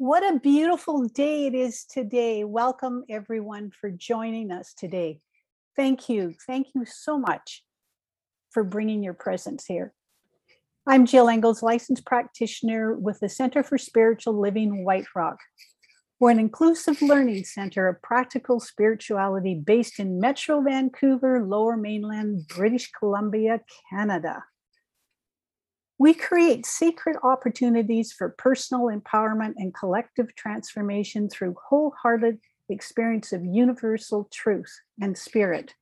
What a beautiful day it is today. Welcome everyone for joining us today. Thank you. Thank you so much for bringing your presence here. I'm Jill Engels, licensed practitioner with the Center for Spiritual Living White Rock. We're an inclusive learning center of practical spirituality based in Metro Vancouver, Lower Mainland, British Columbia, Canada. We create sacred opportunities for personal empowerment and collective transformation through wholehearted experience of universal truth and spirit.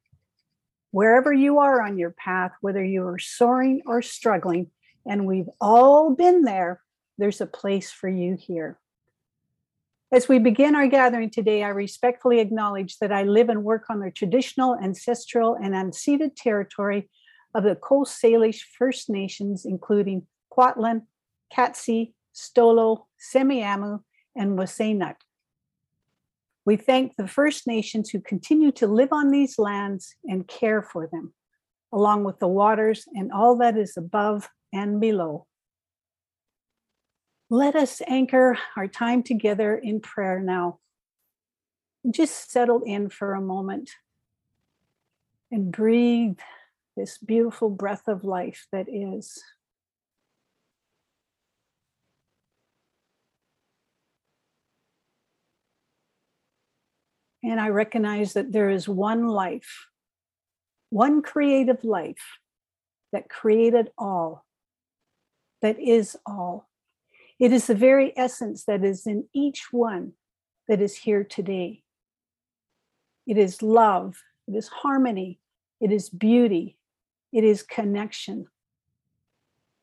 Wherever you are on your path, whether you are soaring or struggling, and we've all been there, there's a place for you here. As we begin our gathering today, I respectfully acknowledge that I live and work on the traditional, ancestral, and unceded territory of the Coast Salish First Nations, including Kwantlen, Katzie, Stolo, Semiahmoo, and WSÁNEĆ. We thank the First Nations who continue to live on these lands and care for them, along with the waters and all that is above and below. Let us anchor our time together in prayer now. Just settle in for a moment and breathe this beautiful breath of life that is. And I recognize that there is one life, one creative life that created all, that is all. It is the very essence that is in each one that is here today. It is love, it is harmony, it is beauty, it is connection.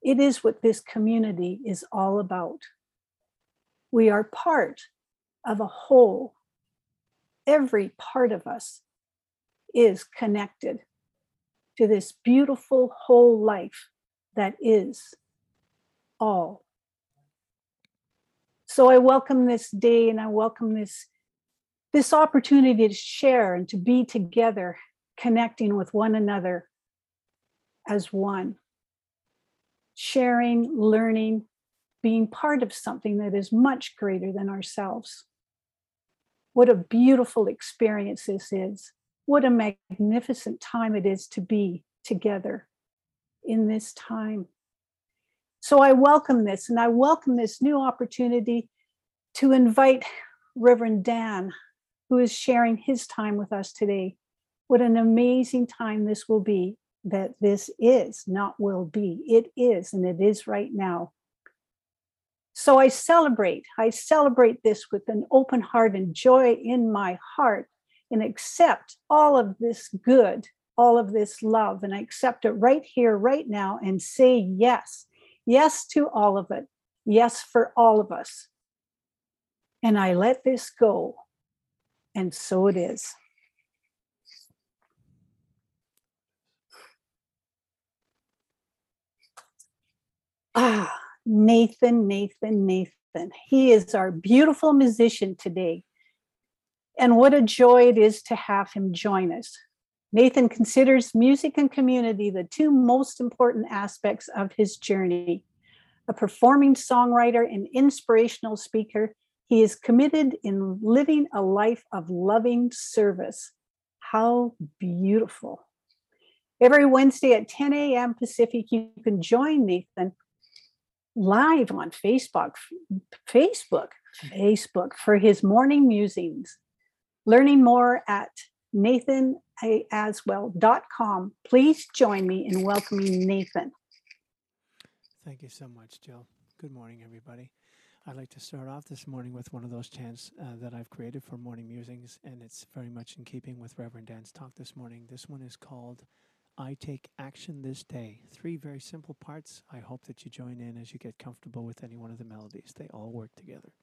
It is what this community is all about. We are part of a whole. Every part of us is connected to this beautiful whole life that is all. So I welcome this day and I welcome this this opportunity to share and to be together connecting with one another as one, sharing, learning, being part of something that is much greater than ourselves. What a beautiful experience this is. What a magnificent time it is to be together in this time. So I welcome this, and I welcome this new opportunity to invite Reverend Dan, who is sharing his time with us today. What an amazing time this will be that this is, not will be. It is, and it is right now. So I celebrate, I celebrate this with an open heart and joy in my heart and accept all of this good, all of this love, and I accept it right here, right now, and say yes. Yes to all of it. Yes for all of us. And I let this go. And so it is. Ah, Nathan, Nathan, Nathan. He is our beautiful musician today. And what a joy it is to have him join us. Nathan considers music and community the two most important aspects of his journey. A performing songwriter and inspirational speaker, he is committed in living a life of loving service. How beautiful. Every Wednesday at 10 a.m. Pacific, you can join Nathan live on Facebook, Facebook, Facebook for his morning musings. Learning more at nathanaswell.com. Please join me in welcoming Nathan. Thank you so much, Jill. Good morning, everybody. I'd like to start off this morning with one of those chants uh, that I've created for morning musings, and it's very much in keeping with Reverend Dan's talk this morning. This one is called I take action this day. Three very simple parts. I hope that you join in as you get comfortable with any one of the melodies. They all work together.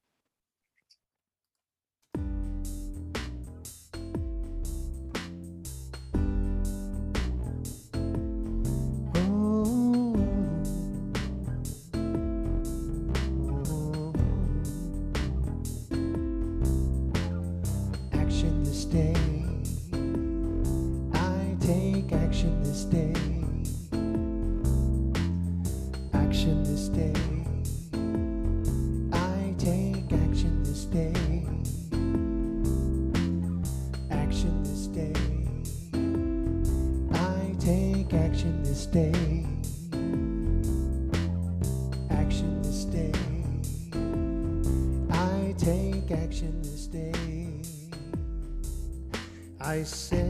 I set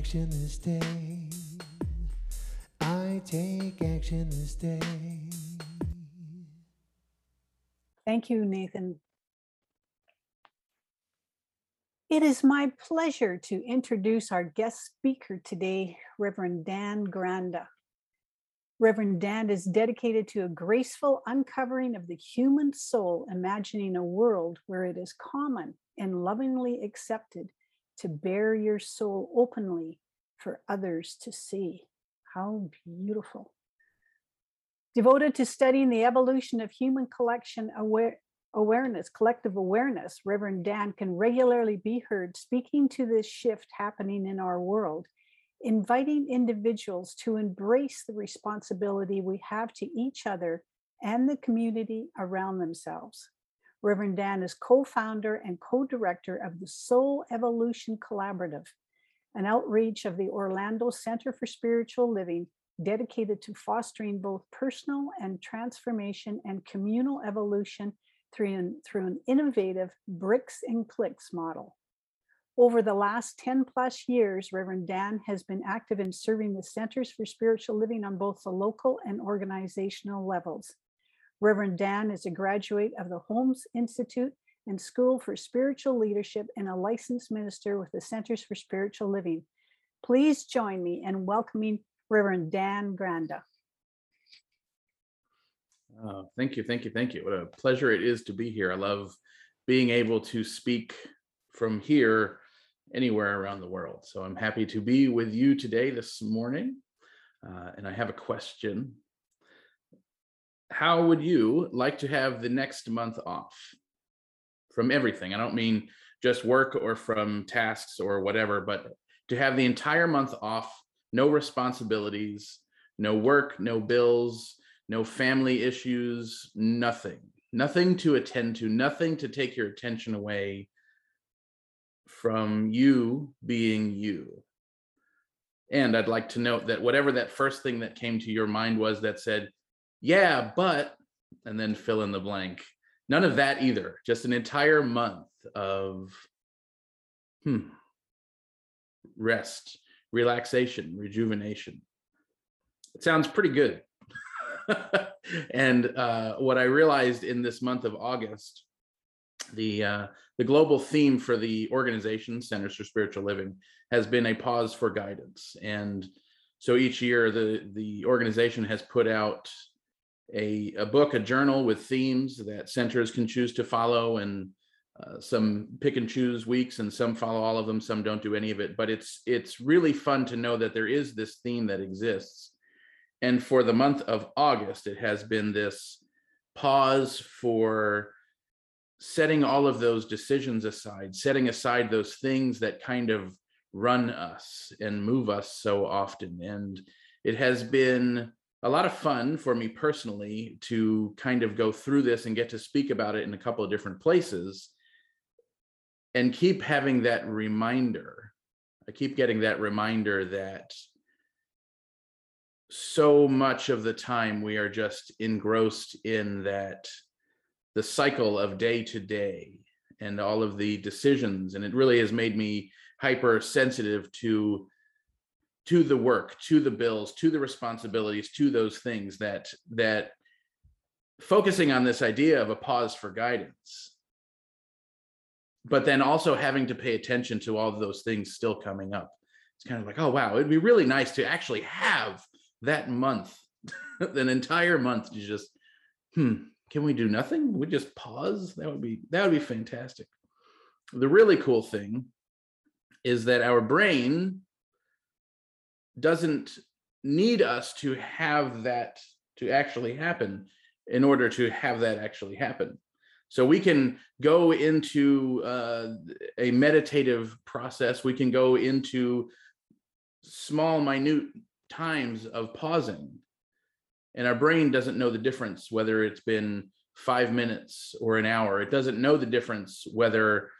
Action this day. I take action this day. Thank you, Nathan. It is my pleasure to introduce our guest speaker today, Reverend Dan Granda. Reverend Dan is dedicated to a graceful uncovering of the human soul, imagining a world where it is common and lovingly accepted to bare your soul openly for others to see. How beautiful. Devoted to studying the evolution of human collection aware, awareness, collective awareness, Reverend Dan can regularly be heard speaking to this shift happening in our world, inviting individuals to embrace the responsibility we have to each other and the community around themselves. Reverend Dan is co founder and co director of the Soul Evolution Collaborative, an outreach of the Orlando Center for Spiritual Living dedicated to fostering both personal and transformation and communal evolution through an, through an innovative bricks and clicks model. Over the last 10 plus years, Reverend Dan has been active in serving the Centers for Spiritual Living on both the local and organizational levels. Reverend Dan is a graduate of the Holmes Institute and School for Spiritual Leadership and a licensed minister with the Centers for Spiritual Living. Please join me in welcoming Reverend Dan Granda. Oh, thank you, thank you, thank you. What a pleasure it is to be here. I love being able to speak from here anywhere around the world. So I'm happy to be with you today, this morning. Uh, and I have a question. How would you like to have the next month off from everything? I don't mean just work or from tasks or whatever, but to have the entire month off, no responsibilities, no work, no bills, no family issues, nothing. nothing to attend to, nothing to take your attention away from you being you. And I'd like to note that whatever that first thing that came to your mind was that said, yeah, but, and then fill in the blank. None of that either. Just an entire month of hmm, rest, relaxation, rejuvenation. It sounds pretty good. and uh, what I realized in this month of August, the uh, the global theme for the organization Centers for Spiritual Living has been a pause for guidance, and so each year the the organization has put out a a book, a journal with themes that centers can choose to follow, and uh, some pick and choose weeks, and some follow all of them, some don't do any of it. But it's it's really fun to know that there is this theme that exists and for the month of August, it has been this pause for setting all of those decisions aside, setting aside those things that kind of run us and move us so often. And it has been a lot of fun for me personally to kind of go through this and get to speak about it in a couple of different places and keep having that reminder. I keep getting that reminder that so much of the time we are just engrossed in that the cycle of day to day and all of the decisions and it really has made me hypersensitive to to the work to the bills to the responsibilities to those things that that focusing on this idea of a pause for guidance but then also having to pay attention to all of those things still coming up it's kind of like oh wow it'd be really nice to actually have that month, an entire month to just, hmm, can we do nothing? We just pause. That would be that would be fantastic. The really cool thing is that our brain doesn't need us to have that to actually happen in order to have that actually happen. So we can go into uh, a meditative process. We can go into small, minute times of pausing and our brain doesn't know the difference whether it's been five minutes or an hour it doesn't know the difference whether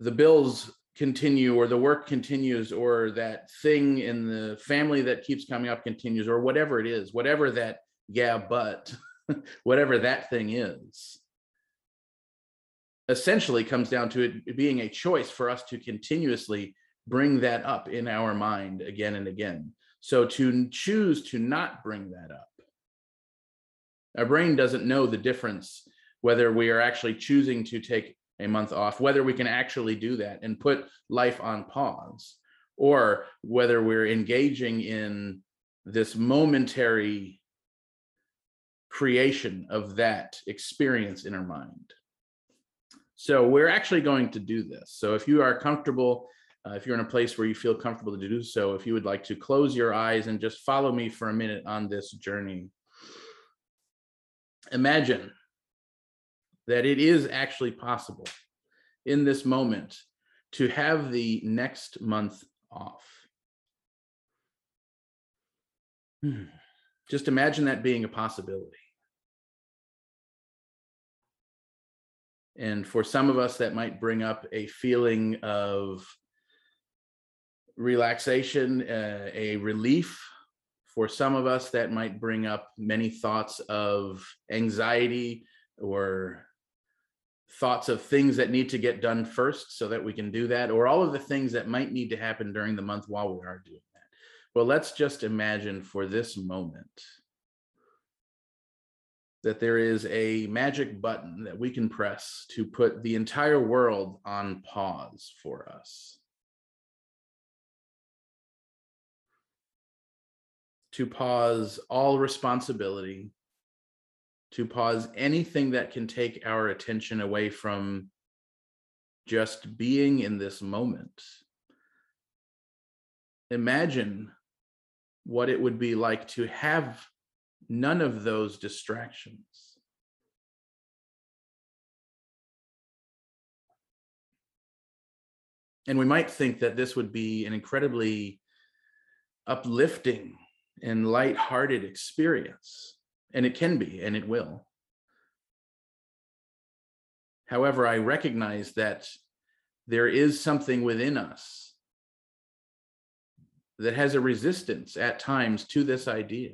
the bills continue or the work continues or that thing in the family that keeps coming up continues or whatever it is whatever that yeah but whatever that thing is essentially comes down to it being a choice for us to continuously bring that up in our mind again and again. So to choose to not bring that up, our brain doesn't know the difference whether we are actually choosing to take a month off, whether we can actually do that and put life on pause, or whether we're engaging in this momentary creation of that experience in our mind. So we're actually going to do this. So if you are comfortable uh, if you're in a place where you feel comfortable to do so, if you would like to close your eyes and just follow me for a minute on this journey. Imagine that it is actually possible in this moment to have the next month off. Hmm. Just imagine that being a possibility. And for some of us, that might bring up a feeling of relaxation, uh, a relief. For some of us, that might bring up many thoughts of anxiety or thoughts of things that need to get done first so that we can do that, or all of the things that might need to happen during the month while we are doing that. Well, let's just imagine for this moment that there is a magic button that we can press to put the entire world on pause for us. to pause all responsibility, to pause anything that can take our attention away from just being in this moment. Imagine what it would be like to have none of those distractions. And we might think that this would be an incredibly uplifting and light-hearted experience and it can be and it will However, I recognize that there is something within us that has a resistance at times to this idea.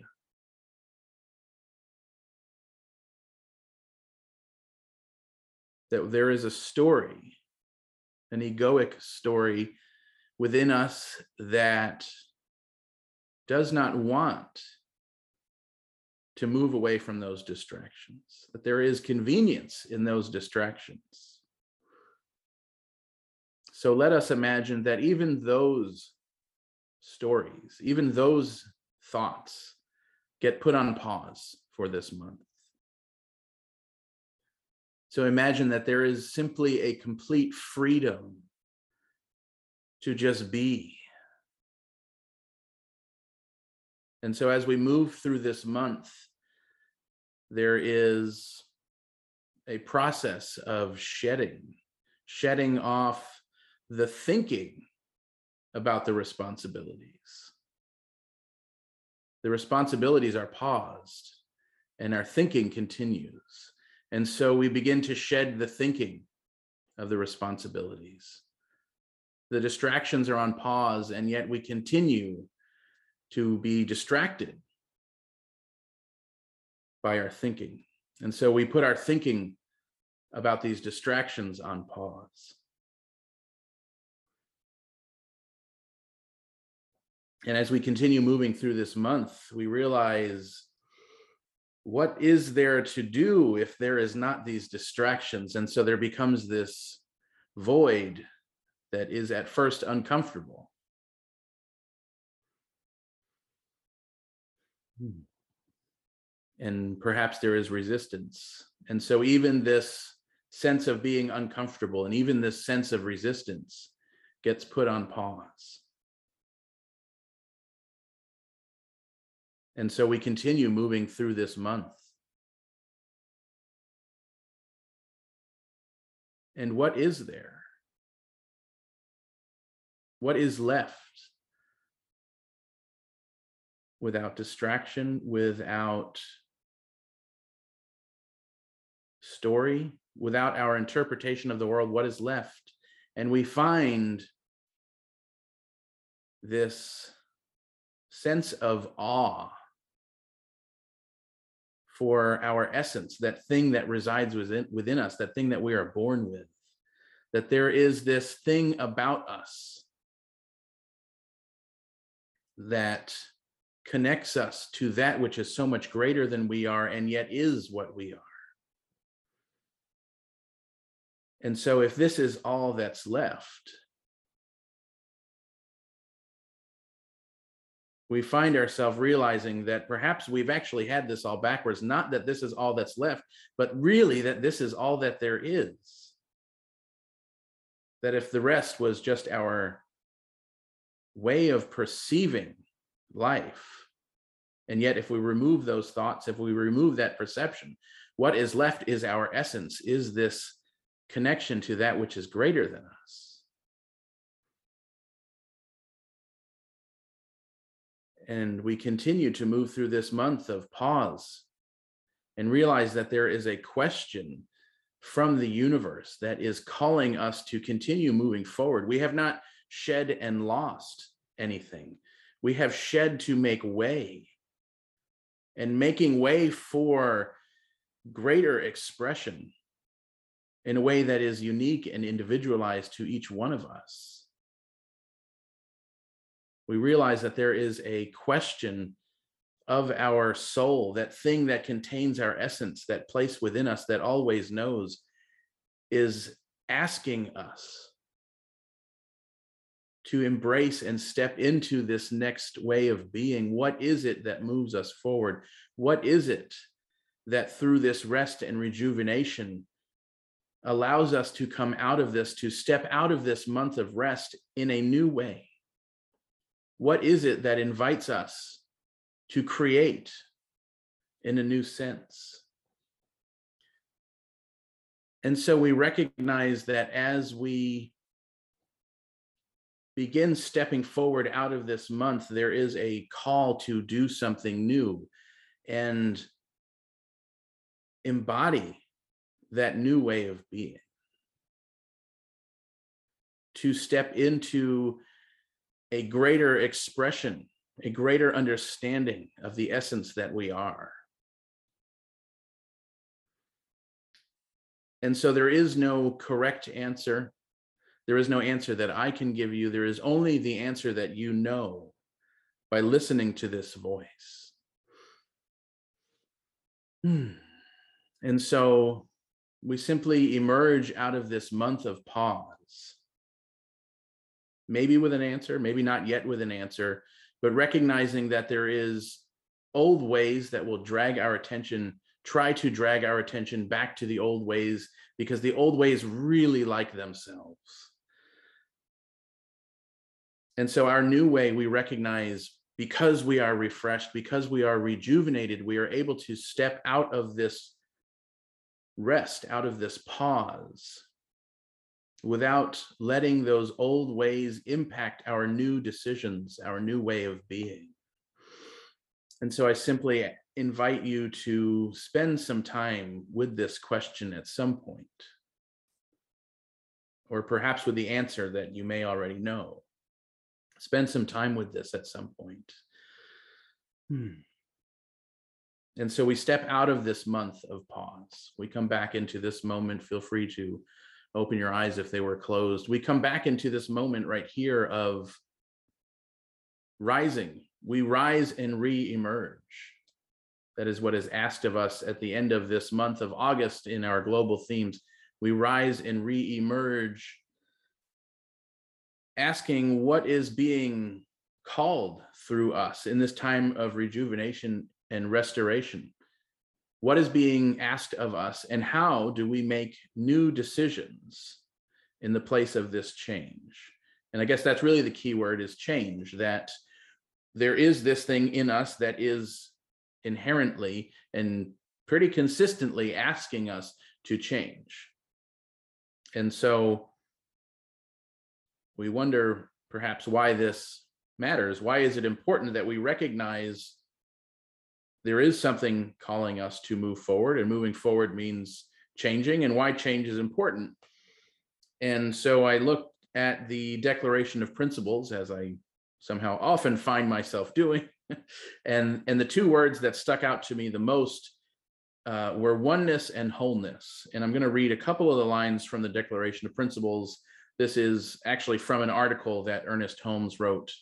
That there is a story, an egoic story within us that does not want to move away from those distractions, that there is convenience in those distractions. So let us imagine that even those stories, even those thoughts get put on pause for this month. So imagine that there is simply a complete freedom to just be. And so as we move through this month, there is a process of shedding, shedding off the thinking about the responsibilities. The responsibilities are paused and our thinking continues. And so we begin to shed the thinking of the responsibilities. The distractions are on pause, and yet we continue to be distracted by our thinking. And so we put our thinking about these distractions on pause. And as we continue moving through this month, we realize what is there to do if there is not these distractions? And so there becomes this void that is at first uncomfortable. Hmm. And perhaps there is resistance. And so even this sense of being uncomfortable and even this sense of resistance gets put on pause. And so we continue moving through this month. And what is there? What is left? Without distraction, without story, without our interpretation of the world, what is left? And we find this sense of awe for our essence, that thing that resides within, within us, that thing that we are born with, that there is this thing about us that connects us to that which is so much greater than we are and yet is what we are. And so, if this is all that's left, we find ourselves realizing that perhaps we've actually had this all backwards. Not that this is all that's left, but really that this is all that there is. That if the rest was just our way of perceiving life, and yet if we remove those thoughts, if we remove that perception, what is left is our essence, is this connection to that which is greater than us. and we continue to move through this month of pause and realize that there is a question from the universe that is calling us to continue moving forward. We have not shed and lost anything, we have shed to make way. And making way for greater expression in a way that is unique and individualized to each one of us we realize that there is a question of our soul, that thing that contains our essence, that place within us that always knows, is asking us to embrace and step into this next way of being. What is it that moves us forward? What is it that through this rest and rejuvenation allows us to come out of this, to step out of this month of rest in a new way? What is it that invites us to create in a new sense? And so we recognize that as we begin stepping forward out of this month, there is a call to do something new and embody that new way of being, to step into a greater expression, a greater understanding of the essence that we are. And so there is no correct answer. There is no answer that I can give you. There is only the answer that you know by listening to this voice. Hmm. And so we simply emerge out of this month of pause, maybe with an answer, maybe not yet with an answer, but recognizing that there is old ways that will drag our attention try to drag our attention back to the old ways because the old ways really like themselves. And so, our new way, we recognize because we are refreshed, because we are rejuvenated, we are able to step out of this rest, out of this pause, without letting those old ways impact our new decisions, our new way of being. And so I simply invite you to spend some time with this question at some point, or perhaps with the answer that you may already know. Spend some time with this at some point. Hmm. And so we step out of this month of pause. We come back into this moment. Feel free to open your eyes if they were closed. We come back into this moment right here of rising. We rise and re emerge. That is what is asked of us at the end of this month of August in our global themes. We rise and re emerge, asking what is being called through us in this time of rejuvenation and restoration. What is being asked of us, and how do we make new decisions in the place of this change? And I guess that's really the key word is change, that there is this thing in us that is inherently and pretty consistently asking us to change. And so we wonder perhaps why this matters. Why is it important that we recognize there is something calling us to move forward, and moving forward means changing, and why change is important? And so I looked at the Declaration of Principles, as I somehow often find myself doing, and and the two words that stuck out to me the most uh, were oneness and wholeness. And I'm going to read a couple of the lines from the Declaration of Principles. This is actually from an article that Ernest Holmes wrote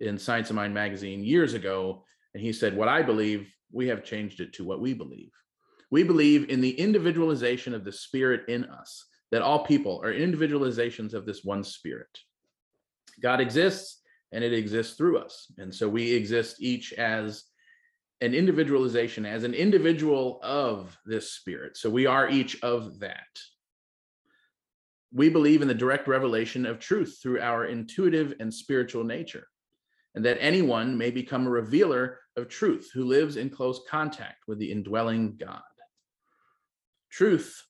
in Science of Mind magazine years ago. And he said, What I believe, we have changed it to what we believe. We believe in the individualization of the spirit in us, that all people are individualizations of this one spirit. God exists and it exists through us. And so we exist each as an individualization, as an individual of this spirit. So we are each of that. We believe in the direct revelation of truth through our intuitive and spiritual nature, and that anyone may become a revealer of truth who lives in close contact with the indwelling God. Truth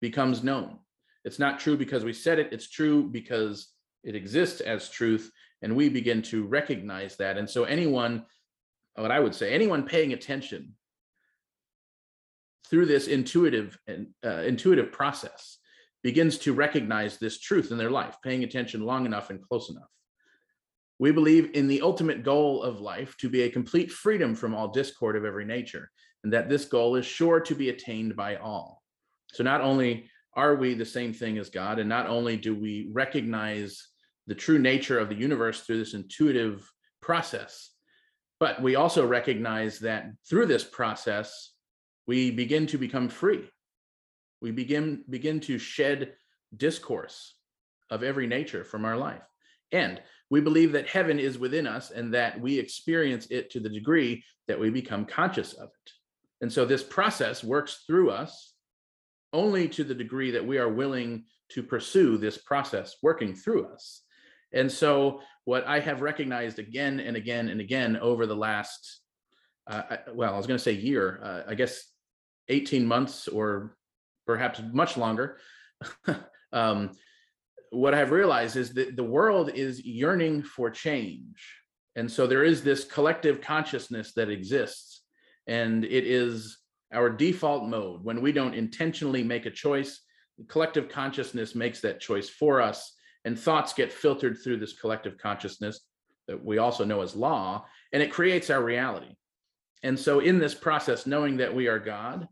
becomes known. It's not true because we said it, it's true because it exists as truth and we begin to recognize that and so anyone what i would say anyone paying attention through this intuitive and uh, intuitive process begins to recognize this truth in their life paying attention long enough and close enough we believe in the ultimate goal of life to be a complete freedom from all discord of every nature and that this goal is sure to be attained by all so not only are we the same thing as god and not only do we recognize the true nature of the universe through this intuitive process. But we also recognize that through this process, we begin to become free. We begin begin to shed discourse of every nature from our life. And we believe that heaven is within us and that we experience it to the degree that we become conscious of it. And so this process works through us only to the degree that we are willing to pursue this process working through us. And so, what I have recognized again and again and again over the last, uh, well, I was going to say year, uh, I guess 18 months or perhaps much longer. um, what I've realized is that the world is yearning for change. And so there is this collective consciousness that exists. And it is our default mode, when we don't intentionally make a choice, collective consciousness makes that choice for us, and thoughts get filtered through this collective consciousness that we also know as law, and it creates our reality. And so, in this process, knowing that we are God,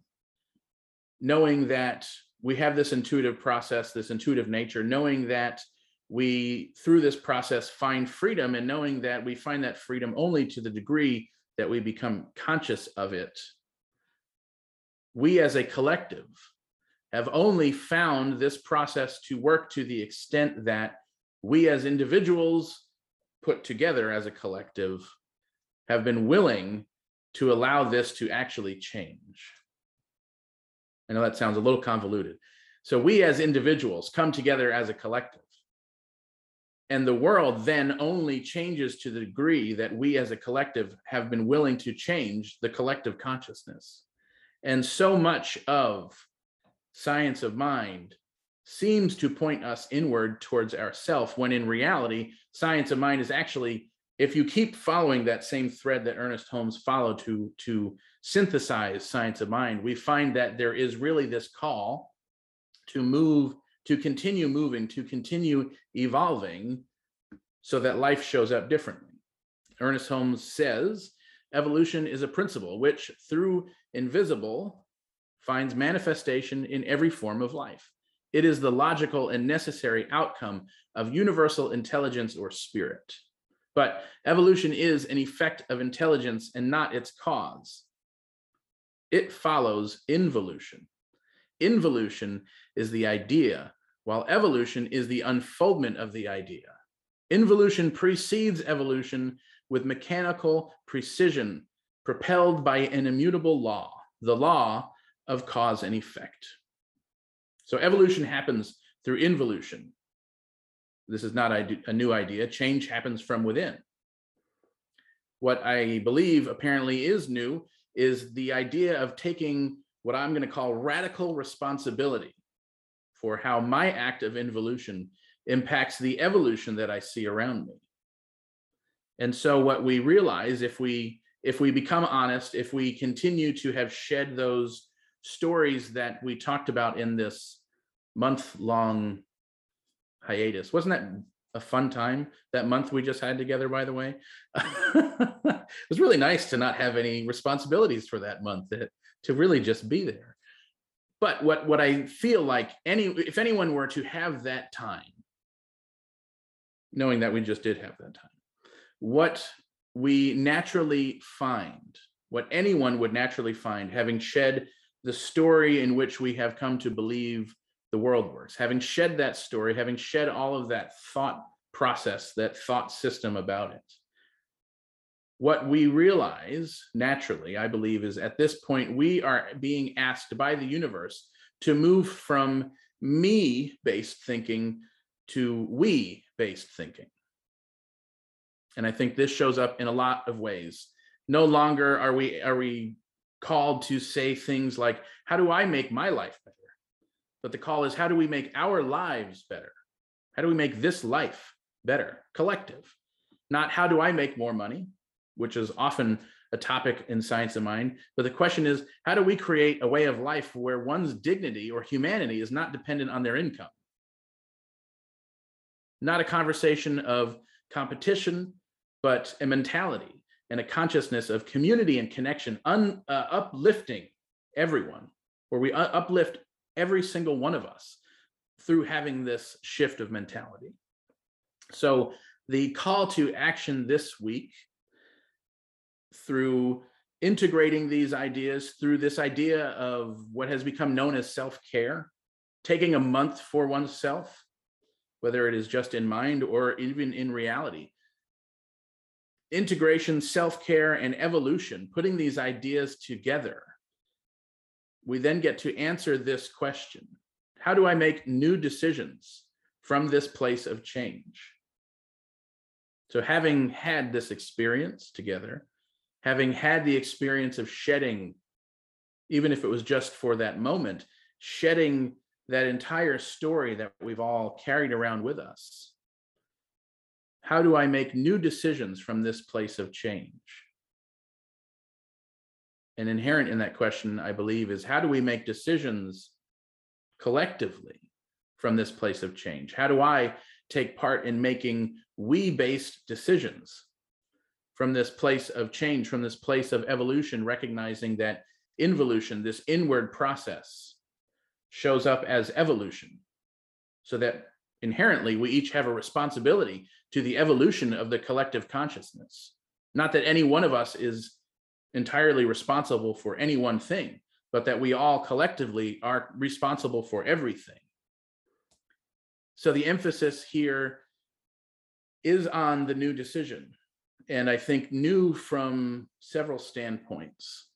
knowing that we have this intuitive process, this intuitive nature, knowing that we, through this process, find freedom, and knowing that we find that freedom only to the degree that we become conscious of it, we as a collective have only found this process to work to the extent that we as individuals put together as a collective have been willing to allow this to actually change. I know that sounds a little convoluted. So we as individuals come together as a collective. And the world then only changes to the degree that we as a collective have been willing to change the collective consciousness. And so much of science of mind seems to point us inward towards ourself when in reality science of mind is actually if you keep following that same thread that ernest holmes followed to to synthesize science of mind we find that there is really this call to move to continue moving to continue evolving so that life shows up differently ernest holmes says evolution is a principle which through invisible finds manifestation in every form of life. It is the logical and necessary outcome of universal intelligence or spirit. But evolution is an effect of intelligence and not its cause. It follows involution. Involution is the idea, while evolution is the unfoldment of the idea. Involution precedes evolution with mechanical precision, propelled by an immutable law, the law of cause and effect. So evolution happens through involution. This is not a new idea. Change happens from within. What I believe apparently is new is the idea of taking what I'm going to call radical responsibility for how my act of involution impacts the evolution that I see around me. And so what we realize if we if we become honest, if we continue to have shed those stories that we talked about in this month long hiatus. Wasn't that a fun time that month we just had together, by the way? it was really nice to not have any responsibilities for that month, to really just be there. But what, what I feel like any if anyone were to have that time, knowing that we just did have that time, what we naturally find, what anyone would naturally find, having shed the story in which we have come to believe the world works, having shed that story, having shed all of that thought process, that thought system about it. What we realize naturally, I believe, is at this point, we are being asked by the universe to move from me based thinking to we based thinking. And I think this shows up in a lot of ways. No longer are we are we called to say things like, How do I make my life better? But the call is, How do we make our lives better? How do we make this life better, collective? Not how do I make more money, which is often a topic in science of mind. But the question is, how do we create a way of life where one's dignity or humanity is not dependent on their income? Not a conversation of competition, but a mentality and a consciousness of community and connection, un, uh, uplifting everyone, where we uplift every single one of us through having this shift of mentality. So, the call to action this week through integrating these ideas through this idea of what has become known as self care, taking a month for oneself, whether it is just in mind or even in reality, integration, self care, and evolution, putting these ideas together, we then get to answer this question How do I make new decisions from this place of change? So, having had this experience together, having had the experience of shedding, even if it was just for that moment, shedding that entire story that we've all carried around with us, how do I make new decisions from this place of change? And inherent in that question, I believe, is how do we make decisions collectively from this place of change? How do I take part in making we based decisions from this place of change, from this place of evolution, recognizing that involution, this inward process, shows up as evolution, so that inherently we each have a responsibility to the evolution of the collective consciousness. Not that any one of us is entirely responsible for any one thing, but that we all collectively are responsible for everything. So the emphasis here is on the new decision. And I think new from several standpoints.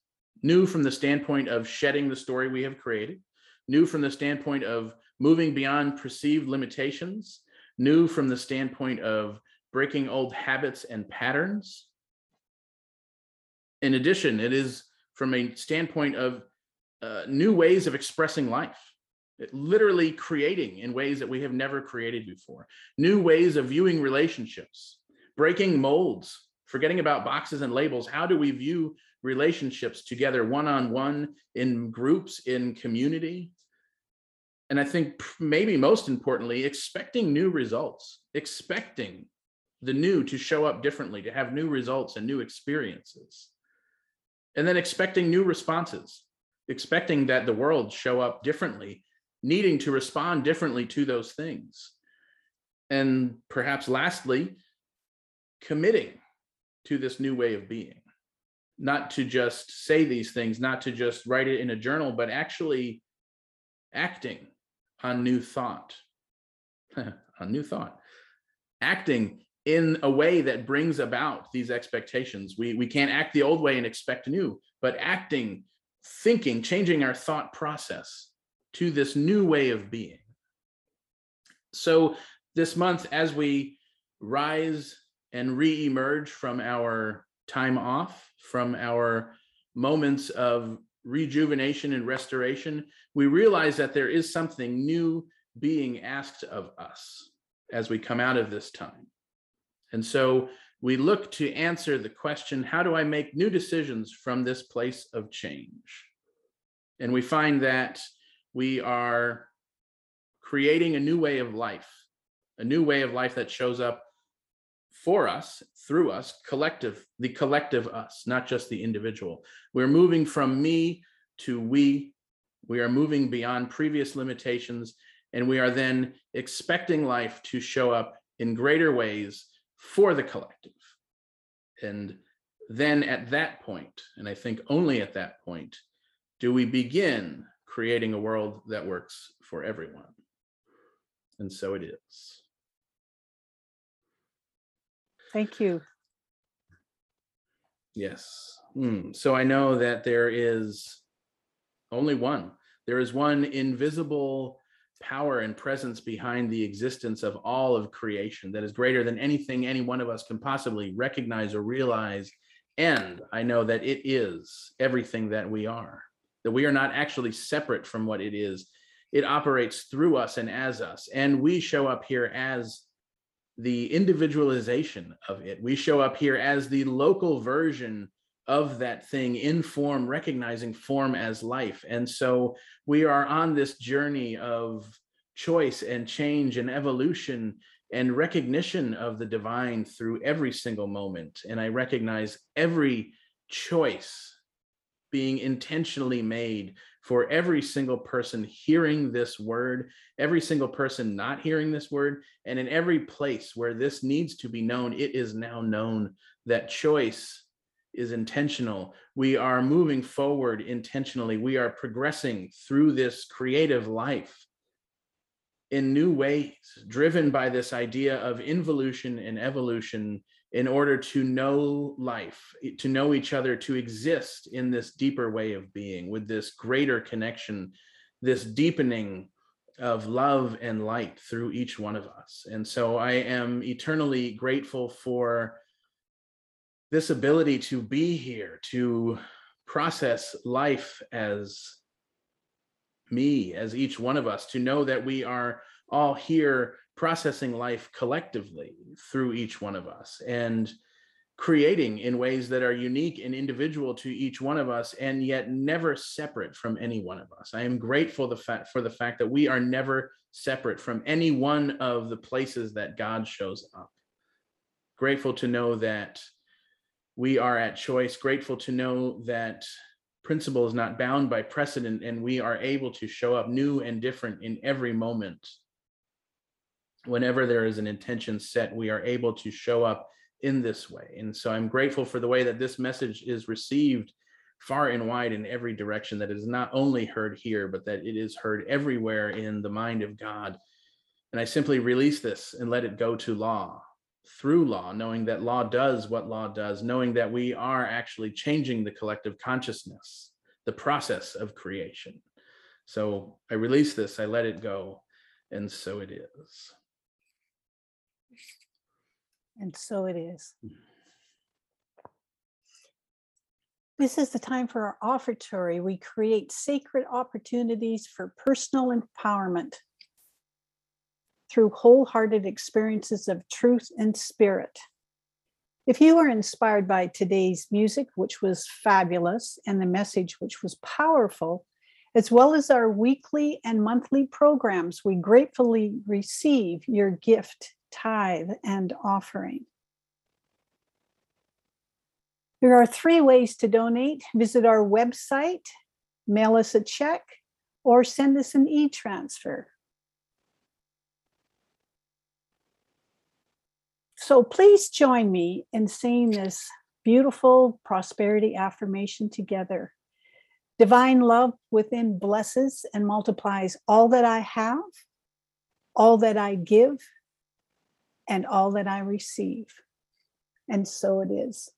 New from the standpoint of shedding the story we have created, new from the standpoint of moving beyond perceived limitations, new from the standpoint of breaking old habits and patterns. In addition, it is from a standpoint of uh, new ways of expressing life, it literally creating in ways that we have never created before, new ways of viewing relationships, breaking molds, forgetting about boxes and labels. How do we view relationships together, one on one, in groups, in community? and I think maybe most importantly, expecting new results, expecting the new to show up differently, to have new results and new experiences. And then expecting new responses, expecting that the world show up differently, needing to respond differently to those things. And perhaps lastly, committing to this new way of being, not to just say these things, not to just write it in a journal, but actually acting on new thought, on new thought, acting in a way that brings about these expectations. We, we can't act the old way and expect new, but acting, thinking, changing our thought process to this new way of being. So, this month, as we rise and re emerge from our time off, from our moments of rejuvenation and restoration, we realize that there is something new being asked of us as we come out of this time. And so we look to answer the question how do I make new decisions from this place of change? And we find that we are creating a new way of life, a new way of life that shows up for us, through us, collective, the collective us, not just the individual. We're moving from me to we. We are moving beyond previous limitations, and we are then expecting life to show up in greater ways for the collective. And then at that point, and I think only at that point, do we begin creating a world that works for everyone. And so it is. Thank you. Yes. Mm. So I know that there is only one. There is one invisible power and presence behind the existence of all of creation that is greater than anything any one of us can possibly recognize or realize. And I know that it is everything that we are, that we are not actually separate from what it is. It operates through us and as us. And we show up here as the individualization of it. We show up here as the local version of that thing in form, recognizing form as life. And so we are on this journey of choice and change and evolution and recognition of the divine through every single moment. And I recognize every choice being intentionally made for every single person hearing this word, every single person not hearing this word, and in every place where this needs to be known, it is now known that choice is intentional. We are moving forward intentionally. We are progressing through this creative life in new ways, driven by this idea of involution and evolution in order to know life, to know each other, to exist in this deeper way of being with this greater connection, this deepening of love and light through each one of us. And so I am eternally grateful for this ability to be here, to process life as me, as each one of us, to know that we are all here processing life collectively through each one of us. And creating in ways that are unique and individual to each one of us and yet never separate from any one of us. I am grateful the fact for the fact that we are never separate from any one of the places that God shows up. Grateful to know that we are at choice, grateful to know that principle is not bound by precedent and we are able to show up new and different in every moment. Whenever there is an intention set, we are able to show up in this way. And so I'm grateful for the way that this message is received far and wide in every direction, that it is not only heard here, but that it is heard everywhere in the mind of God. And I simply release this and let it go to law through law, knowing that law does what law does, knowing that we are actually changing the collective consciousness, the process of creation. So I release this, I let it go, and so it is. And so it is. Hmm. This is the time for our offertory. We create sacred opportunities for personal empowerment through wholehearted experiences of truth and spirit. If you were inspired by today's music, which was fabulous, and the message, which was powerful, as well as our weekly and monthly programs, we gratefully receive your gift, tithe, and offering. There are three ways to donate visit our website, mail us a check, or send us an e transfer. So please join me in saying this beautiful prosperity affirmation together. Divine love within blesses and multiplies all that I have, all that I give, and all that I receive. And so it is.